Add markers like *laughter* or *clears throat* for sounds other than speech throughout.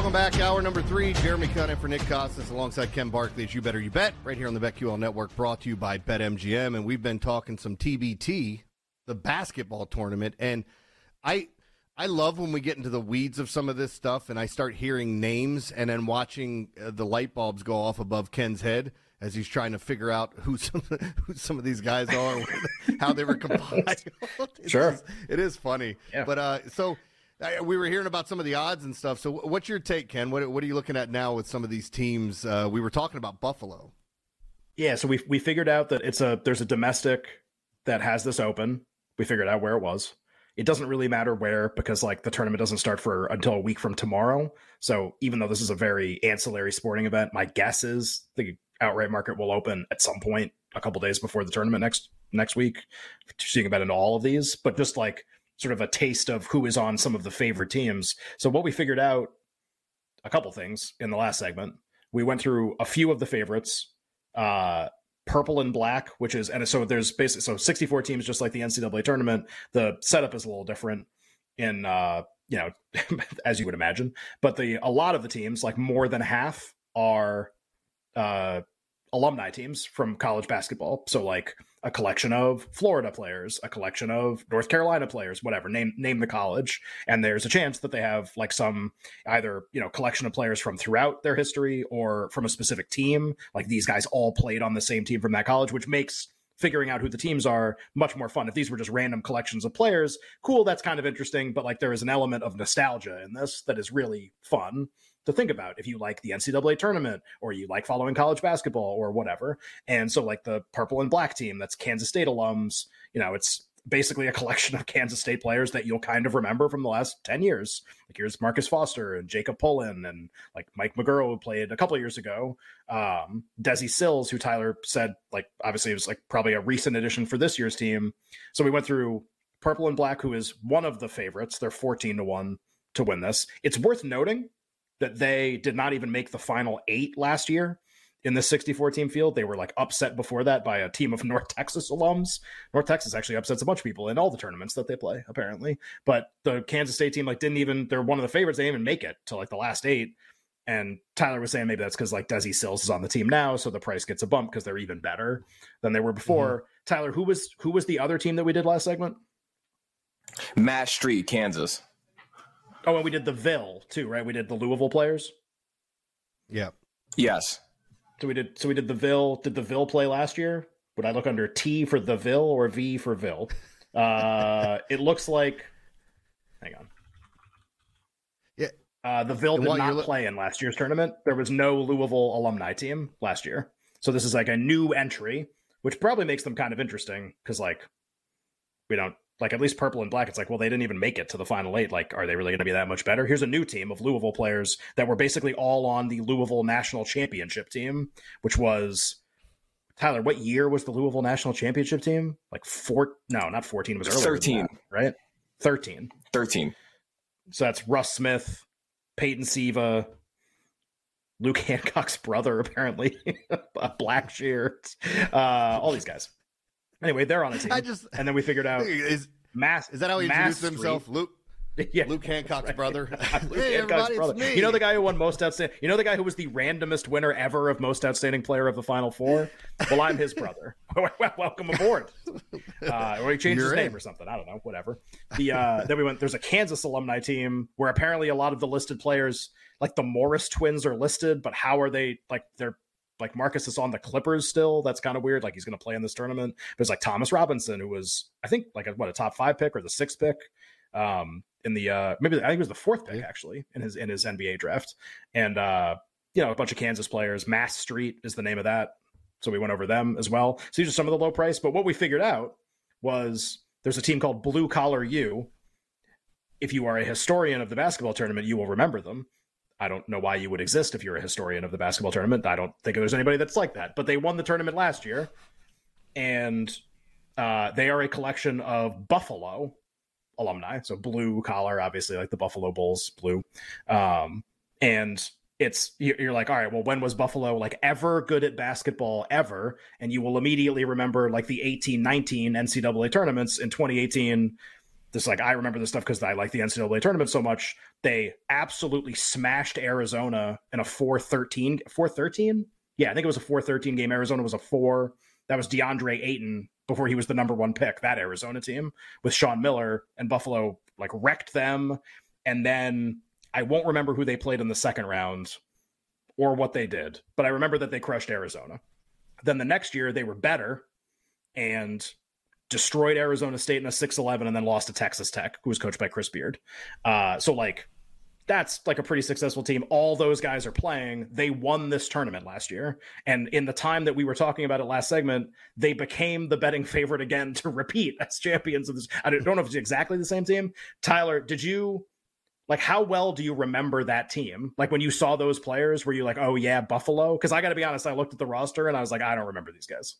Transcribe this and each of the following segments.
Welcome back. Hour number three. Jeremy Cunningham for Nick Kostos alongside Ken Barkley. As You Better You Bet right here on the BetQL Network brought to you by BetMGM. And we've been talking some TBT, the basketball tournament. And I I love when we get into the weeds of some of this stuff and I start hearing names and then watching uh, the light bulbs go off above Ken's head as he's trying to figure out who some *laughs* who some of these guys are, *laughs* how they were *laughs* compiled. sure, just, it is funny. Yeah. But uh, so we were hearing about some of the odds and stuff. So what's your take, Ken? What what are you looking at now with some of these teams? Uh, we were talking about Buffalo. Yeah, so we we figured out that it's a there's a domestic that has this open. We figured out where it was. It doesn't really matter where because like the tournament doesn't start for until a week from tomorrow. So even though this is a very ancillary sporting event, my guess is the outright market will open at some point a couple days before the tournament next next week. Seeing about into all of these, but just like sort of a taste of who is on some of the favorite teams. So what we figured out a couple things in the last segment. We went through a few of the favorites. Uh, purple and black, which is and so there's basically so 64 teams just like the NCAA tournament. The setup is a little different in uh, you know, *laughs* as you would imagine. But the a lot of the teams, like more than half, are uh alumni teams from college basketball. So like a collection of Florida players, a collection of North Carolina players, whatever, name name the college. And there's a chance that they have like some either, you know, collection of players from throughout their history or from a specific team. Like these guys all played on the same team from that college, which makes figuring out who the teams are much more fun. If these were just random collections of players, cool, that's kind of interesting, but like there is an element of nostalgia in this that is really fun to think about if you like the NCAA tournament or you like following college basketball or whatever. And so, like the purple and black team, that's Kansas State alums, you know, it's basically a *laughs* collection of Kansas State players that you'll kind of remember from the last 10 years. Like here's Marcus Foster and Jacob Pullen and like Mike McGuirl who played a couple years ago. Um, Desi Sills, who Tyler said, like, obviously it was like probably a recent addition for this year's team. So we went through purple and black, who is one of the favorites. They're 14 to one to win this. It's worth noting that they did not even make the final eight last year in the 64 team field. They were like upset before that by a team of *laughs* North Texas alums. North Texas actually upsets a bunch of people in all the tournaments that they play, apparently. But the Kansas State team like didn't even they're one of the favorites. They didn't even make it to like the last eight. And Tyler was saying maybe that's because like Desi Sills is on the team now, so the price gets a bump because they're even better than they were before. Mm-hmm. Tyler, who was who was the other team that we did last segment? Mass Street, Kansas. Oh, and we did the Ville too, right? We did the Louisville players. Yeah. Yes. So we did. So we did the Ville. Did the Ville play last year? Would I look under T for the Ville or V for Ville? Uh, *laughs* it looks like. Hang on. Yeah. Uh, the Ville did not lo- play in last year's tournament. There was no Louisville alumni team last year, so this is like a new entry, which probably makes them kind of interesting because like we don't like at least purple and black it's like well they didn't even make it to the final eight. Like are they really going to be that much better? Here's a new team of louisville players that were basically all on the louisville national championship team which was tyler what year was the louisville national championship team? Like four no not 14 it was earlier 13 that, right? 13 13 so that's russ smith peyton siva luke hancock's brother *laughs* apparently *laughs* blackshear uh, all these guys Anyway, they're on a team. I just and then we figured out *laughs* is mass. Is that how he introduced himself, Luke? *laughs* Yeah, Luke Hancock's right. brother. *laughs* Luke hey, Hancock's brother. You know the guy who won most outstanding. You know the guy who was the randomest winner ever of most outstanding player of the Final Four. Well, I'm his brother. Welcome aboard. Uh, or he changed You're his in. name or something. I don't know. Whatever. The uh, then we went. There's a Kansas alumni team where apparently a lot of the listed players, like the Morris twins, are listed, but how are they like they're like Marcus is on the Clippers still. That's kind of weird. Like he's going to play in this tournament. There's like Thomas Robinson, who was I think like a, what a top five pick or the sixth pick um, in the uh, maybe I think it was the fourth pick yeah. actually in his in his NBA draft. And uh, you know a bunch of Kansas players. Mass Street is the name of that. So we went over them as well. So these are some of the low price. But what we figured out was there's a team called Blue Collar U. If you are a historian of the basketball tournament, you will remember them. I don't know why you would exist if you're a historian of the basketball tournament. I don't think there's anybody that's like that. But they won the tournament last year, and uh, they are a collection of Buffalo alumni, so blue collar, obviously, like the Buffalo Bulls blue. Um, and it's you're like, all right, well, when was Buffalo like ever good at basketball ever? And you will immediately remember like the 18 19 NCAA tournaments in 2018 this like I remember this stuff because I like the NCAA tournament so much. They absolutely smashed Arizona in a 4-13 4-13. Yeah, I think it was a 4-13 game. Arizona was a four. That was DeAndre Ayton before he was the number one pick. That Arizona team with Sean Miller and Buffalo like wrecked them. And then I won't remember who they played in the second round or what they did, but I remember that they crushed Arizona. Then the next year they were better and destroyed Arizona State in a 6-11 and then lost to Texas Tech, who was coached by Chris Beard. Uh, so like that's like a pretty successful team. All those guys are playing. They won this tournament last year. And in the time that we were talking about it last segment, they became the betting favorite again *laughs* to repeat as champions of this. I don't know if it's exactly the same team. Tyler, did you like how well do you remember that team? Like when you saw those players, were you like, oh yeah, Buffalo? Because I got to be honest, I looked at the roster and I was like, I don't remember these guys.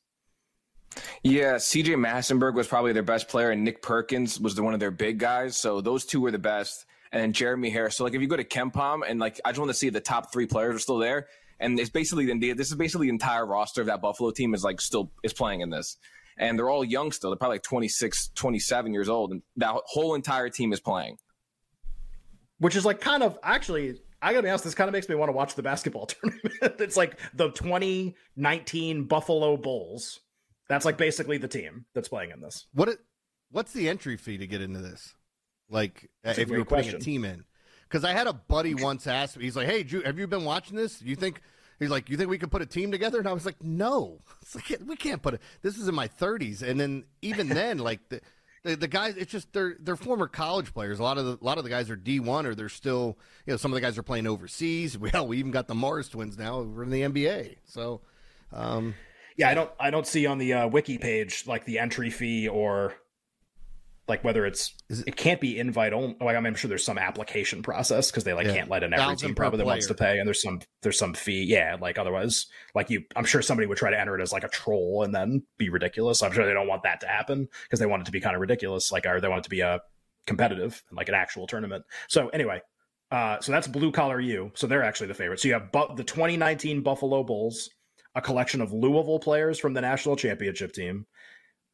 Yeah, CJ Massinburg was probably their best player, and Nick Perkins was the, one of their big guys. So those two were the best. And Jeremy Harris. So like if you go to KenPom and like I just want to see the top three players are still there. And it's basically the this is basically the entire roster of that Buffalo team is like still is playing in this. And they're all young still. They're probably like 26, 27 years old. And that whole entire team is playing. Which is like kind of actually I gotta be honest, this kind of makes me want to watch the basketball *laughs* tournament. it's like the 2019 Buffalo Bulls that's like basically the team that's playing in this. What? It, what's the entry fee to get into this? Like, that's if you're putting a team in? Because I had a buddy once ask me, he's like, "Hey, Drew, have you been watching this? Do you think?" He's like, "You think we could put a team together?" And I was like, "No, *laughs* like, we can't put it. This is in my 30s, and then even *laughs* then, like the, the, the guys, it's just they're they're former college players. A lot of the a lot of the guys are D1 or they're still, you know, some of the guys are playing overseas. *laughs* Well, we even got the Morris twins now over in the NBA. So, um, yeah, I don't I don't see on the uh, wiki page like the entry fee or like whether it's it, it, can't be invite only. Like I am sure there's some application process because they like yeah. can't let in every team probably that wants to pay, and there's some there's some fee. Yeah, like otherwise, like you, I'm sure somebody would try to enter it as like a troll and then be ridiculous. I'm sure they don't want that to happen because they want it to be kind of ridiculous, like or they want it to be a uh, competitive like an actual tournament. So anyway, uh, so that's blue collar U. So they're actually the favorite. So you have bu- the 2019 Buffalo Bulls a collection of Louisville players from the national championship team,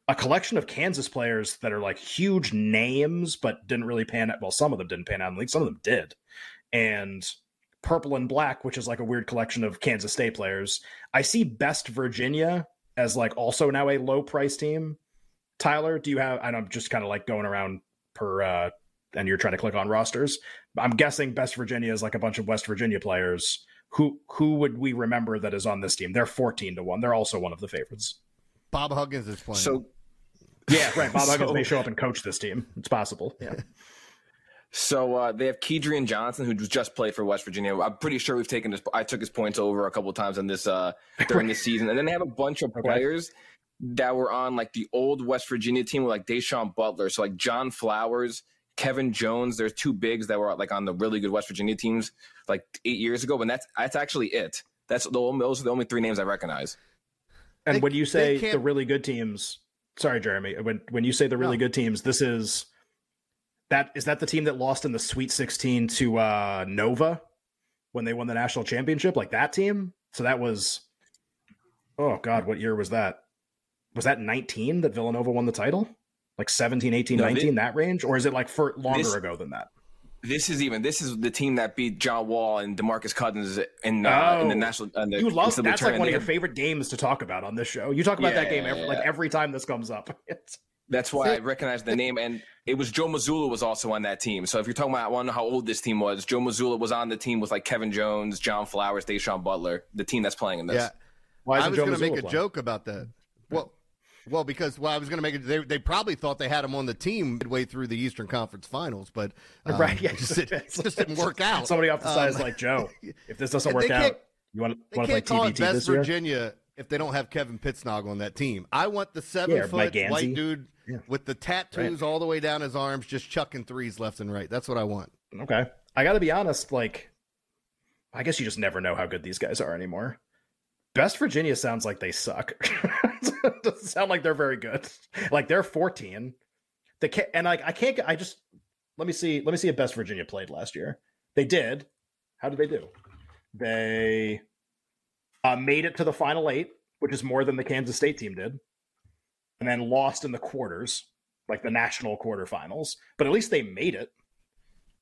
a collection of Kansas players that are like huge names, but didn't really pan out. Well, some of them didn't pan out in the league, some of them did. And purple and black, which is like a weird collection of Kansas State players. I see Best Virginia as like also now a low price team. Tyler, do you have? And I'm just kind of like going around per, uh, and you're trying to click on rosters. I'm guessing Best Virginia is like a bunch of West Virginia players who who would we remember that is on this team? They're fourteen to one. They're also one of the favorites. Bob Huggins is playing. So yeah, right. Bob *laughs* so, Huggins may show up and coach this team. It's possible. Yeah. So uh, they have Kedrian Johnson, who just played for West Virginia. I'm pretty sure we've taken this. I took his points over a couple times in this uh, during this season, and then they have a bunch of *laughs* players okay. that were on like the old West Virginia team, with like Da'Sean Butler, so like John Flowers, Kevin Jones. There's two bigs that were like on the really good West Virginia teams like eight years ago, and that's that's actually it. That's the, those are the only three names I recognize. And they, when you say the really good teams, sorry, Jeremy, when when you say the really no. good teams, this is that is that the team that lost in the Sweet 16 to uh, Nova when they won the national championship, like that team. So that was, oh God, what year was that? Was that 19 that Villanova won the title? Like 17, 18, no, 19, this, that range? Or is it like for longer this, ago than that? This is even this is the team that beat John Wall and Demarcus Cousins in uh, oh, in the oh. national. Uh, the, you love that's like one of your favorite games to talk about on this show. You talk about yeah, that game every, like every time this comes up. *laughs* that's why I recognize the name, and it was Joe Mazzulla was also on that team. So if you're talking about, I want to know how old this team was. Joe Mazzulla was on the team with like Kevin Jones, John Flowers, Da'Sean Butler, the team that's playing in this. Yeah, why I was going to make a playing? joke about that. Well, well, because well, I was going to make it. They, they probably thought they had him on the team midway through the Eastern Conference Finals, but *laughs* um, right, yeah, just, *laughs* it, just didn't work out. Somebody off the side um, is like Joe. *laughs* If this doesn't work out, you want, to play TBT West this Virginia year? if they don't have Kevin Pittsnogle on that team. I want the seven yeah, foot white dude yeah. with the tattoos right. all the way down his arms, just chucking threes left and right. That's what I want. Okay, I got to be honest. Like, I guess you just never know how good these guys are anymore. Best Virginia sounds like they suck. *laughs* doesn't sound like they're very good. Like they're 14. They can't, and like I can't. I just let me see. Let me see if Best Virginia played last year. They did. How did they do? They uh, made it to the final eight, which is more than the Kansas State team did, and then lost in the quarters. like the national quarterfinals, but at least they made it.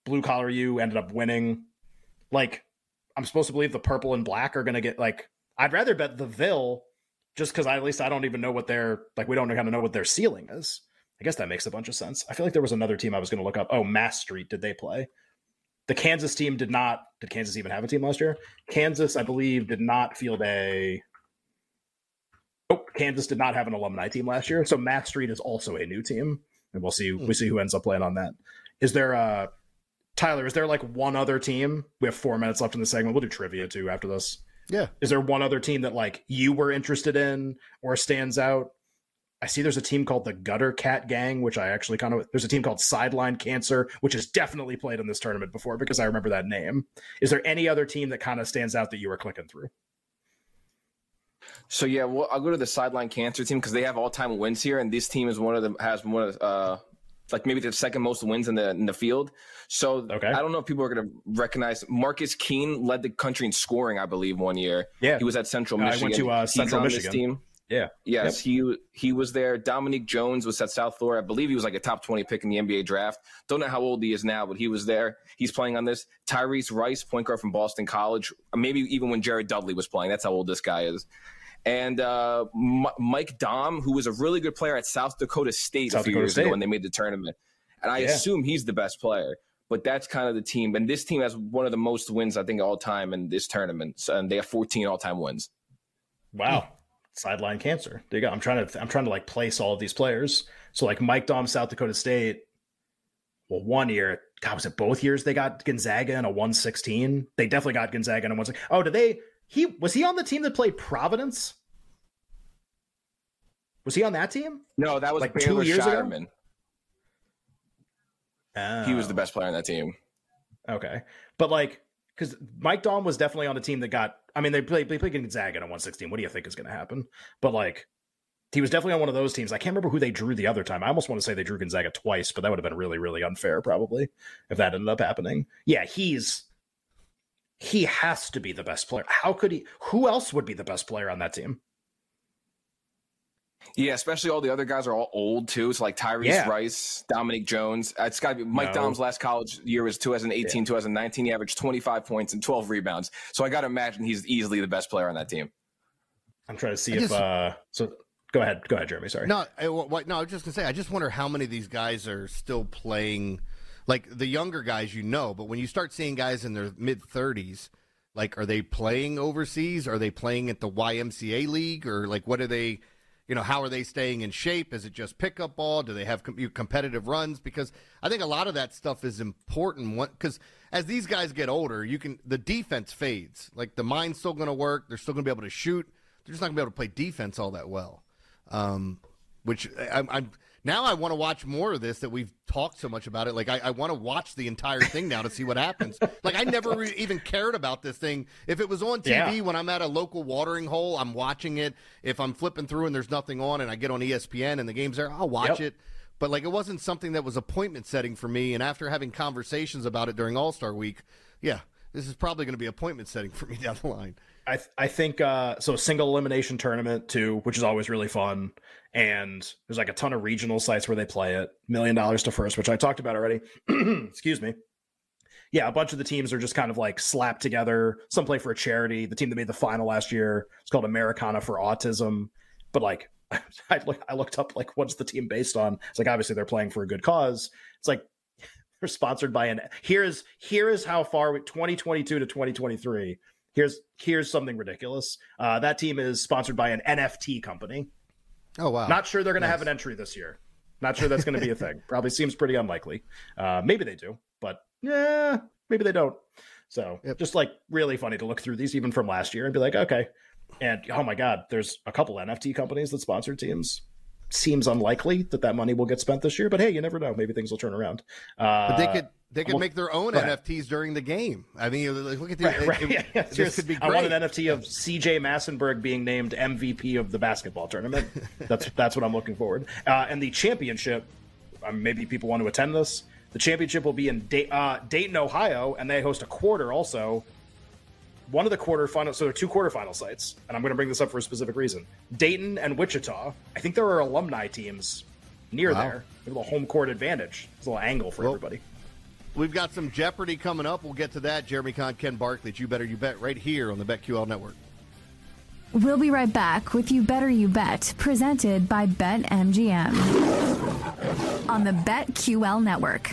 Blue collar U ended up winning. Like, I'm supposed to believe the purple and black are going to get like. I'd rather bet the Ville, just because I at least I don't even know what their like. We don't kind of know what their ceiling is. I guess that makes a bunch of sense. I feel like there was another team I was going to look up. Oh, Mass Street. Did they play? The Kansas team did not. Did Kansas even have a team last year? Kansas, I believe, did not field a. Oh, Kansas did not have an alumni team last year, so Mass Street is also a new team, and we'll see. We hmm. see who ends up playing on that. Is there a Tyler? Is there like one other team? We have four minutes left in the segment. We'll do trivia too after this. Yeah. Is there one other team that like you were interested in or stands out? I see there's a team called the Gutter Cat Gang, which I actually kind of there's a team called Sideline Cancer, which has definitely played in this tournament before because I remember that name. Is there any other team that kind of stands out that you were clicking through? So yeah, well, I'll go to the sideline cancer team because they have all time wins here, and this team is one of them has one of uh like maybe the second most wins in the in the field. So Okay. I don't know if people are going to recognize Marcus Keene led the country in scoring, I believe, one year. Yeah. He was at Central Michigan. I went to, uh, He's Central on Michigan. Team. Yeah. Yes, he he was there. Dominique Jones was at South Florida. I believe he was like a top twenty pick in the NBA draft. Don't know how old he is now, but he was there. He's playing on this. Tyrese Rice, point guard from Boston College. Maybe even when Jared Dudley was playing. That's how old this guy is. And uh, M- Mike Daum, who was a really good player at South Dakota State South a few Dakota years State. ago when they made the tournament. And I Yeah. assume he's the best player. But that's kind of the team. And this team has one of the most wins, I think, all time in this tournament. So- And they have 14 all time wins. Wow. Sideline cancer. There you go. I'm trying to I'm trying to like place all of these players. So like Mike Daum, South Dakota State. Well, one year, God, was it both years they got Gonzaga in a 116? They definitely got Gonzaga in a 116. Oh, did they he was he on the team that played Providence? Was he on that team? No, that was Like two years ago? Scheierman. He was the Oh. best player on that team. Okay, but like, because Mike Daum was definitely on a team that got. I mean, they played they played Gonzaga in a 116. What do you think is going to happen? But like, he was definitely on one of those teams. I can't remember who they drew the other time. I almost want to say they drew Gonzaga twice, but that would have been really really unfair probably if that ended up happening. Yeah, he's he has to be the best player. How could he? Who else would be the best player on that team? Yeah, especially all the other guys are all old too. It's like Tyrese Yeah. Rice, Dominique Jones. It's got to be Mike No. Daum's last college year was 2018, 2019. He averaged 25 points and 12 rebounds. So I got to imagine he's easily the best player on that team. I'm trying to see I if. just- uh So go ahead, go ahead, Jeremy. Sorry. No, I, what, no, I was just gonna say. I just wonder how many of these guys are still playing. Like the younger guys, you know, but when you start seeing guys in their mid thirties, like are they playing overseas? Are they playing at the YMCA league, or like what are they? You know, how are they staying in shape? Is it just pickup ball? Do they have com- competitive runs? Because I think a lot of that stuff is important. Because as these guys get older, you can the defense fades. Like the mind's still going to work. They're still going to be able to shoot. They're just not going to be able to play defense all that well um, which I, I'm now I want to watch more of this that we've talked so much about it. Like I, I want to watch the entire thing now to see what happens. like I never re- even cared about this thing. If it was on TV Yeah. when I'm at a local watering hole, I'm watching it. If I'm flipping through and there's nothing on, and I get on ESPN and the game's there, I'll watch Yep. it. But like it wasn't something that was appointment setting for me. And after having conversations about it during All Star Week, yeah, this is probably going to be appointment setting for me down the line. I th- I think uh so single elimination tournament too, which is always really fun. And there's like a ton of regional sites where they play it. Million dollars to first, which I talked about already. *clears throat* Excuse me. Yeah, a bunch of the teams are just kind of like slapped together. Some play for a charity. The team that made the final last year it's called Americana for Autism. But like *laughs* I look I looked up like what's the team based on? It's like obviously they're playing for a good cause. It's like *laughs* they're sponsored by an here's here is how far we 2022 to 2023 here's here's something ridiculous. Uh, that team is sponsored by an nft company. Oh wow! not sure they're going to have an entry this year. Not sure that's going to be a thing. *laughs* Probably seems pretty unlikely. Uh, maybe they do but yeah maybe they don't. So Yep. just like really funny to look through these even from last year and be like okay. And oh my god there's a couple nft companies that sponsor teams. Seems unlikely that that money will get spent this year but hey you never know. Maybe things will turn around. Uh, But they could they could make their own. NFTs during the game. I mean, like, look at the Right, it- right. it- *laughs* yeah, this could be I want an NFT of CJ Massinburg being named MVP of the basketball tournament. *laughs* That's that's what I'm looking forward. Uh, and the championship, um, maybe people want to attend this. The championship will be in da- uh, Dayton, Ohio, and they host a quarter also. One of the quarterfinals, so there are two quarterfinal sites, and I'm going to bring this up for a specific reason. Dayton and Wichita. I think there are alumni teams near Wow. there. a little home court advantage. It's a little angle for Well, everybody. We've got some Jeopardy coming up. We'll get to that. Jeremy Kahn, Ken Barkley, You Better You Bet, right here on the BetQL Network. We'll be right back with You Better You Bet, presented by BetMGM on the BetQL network.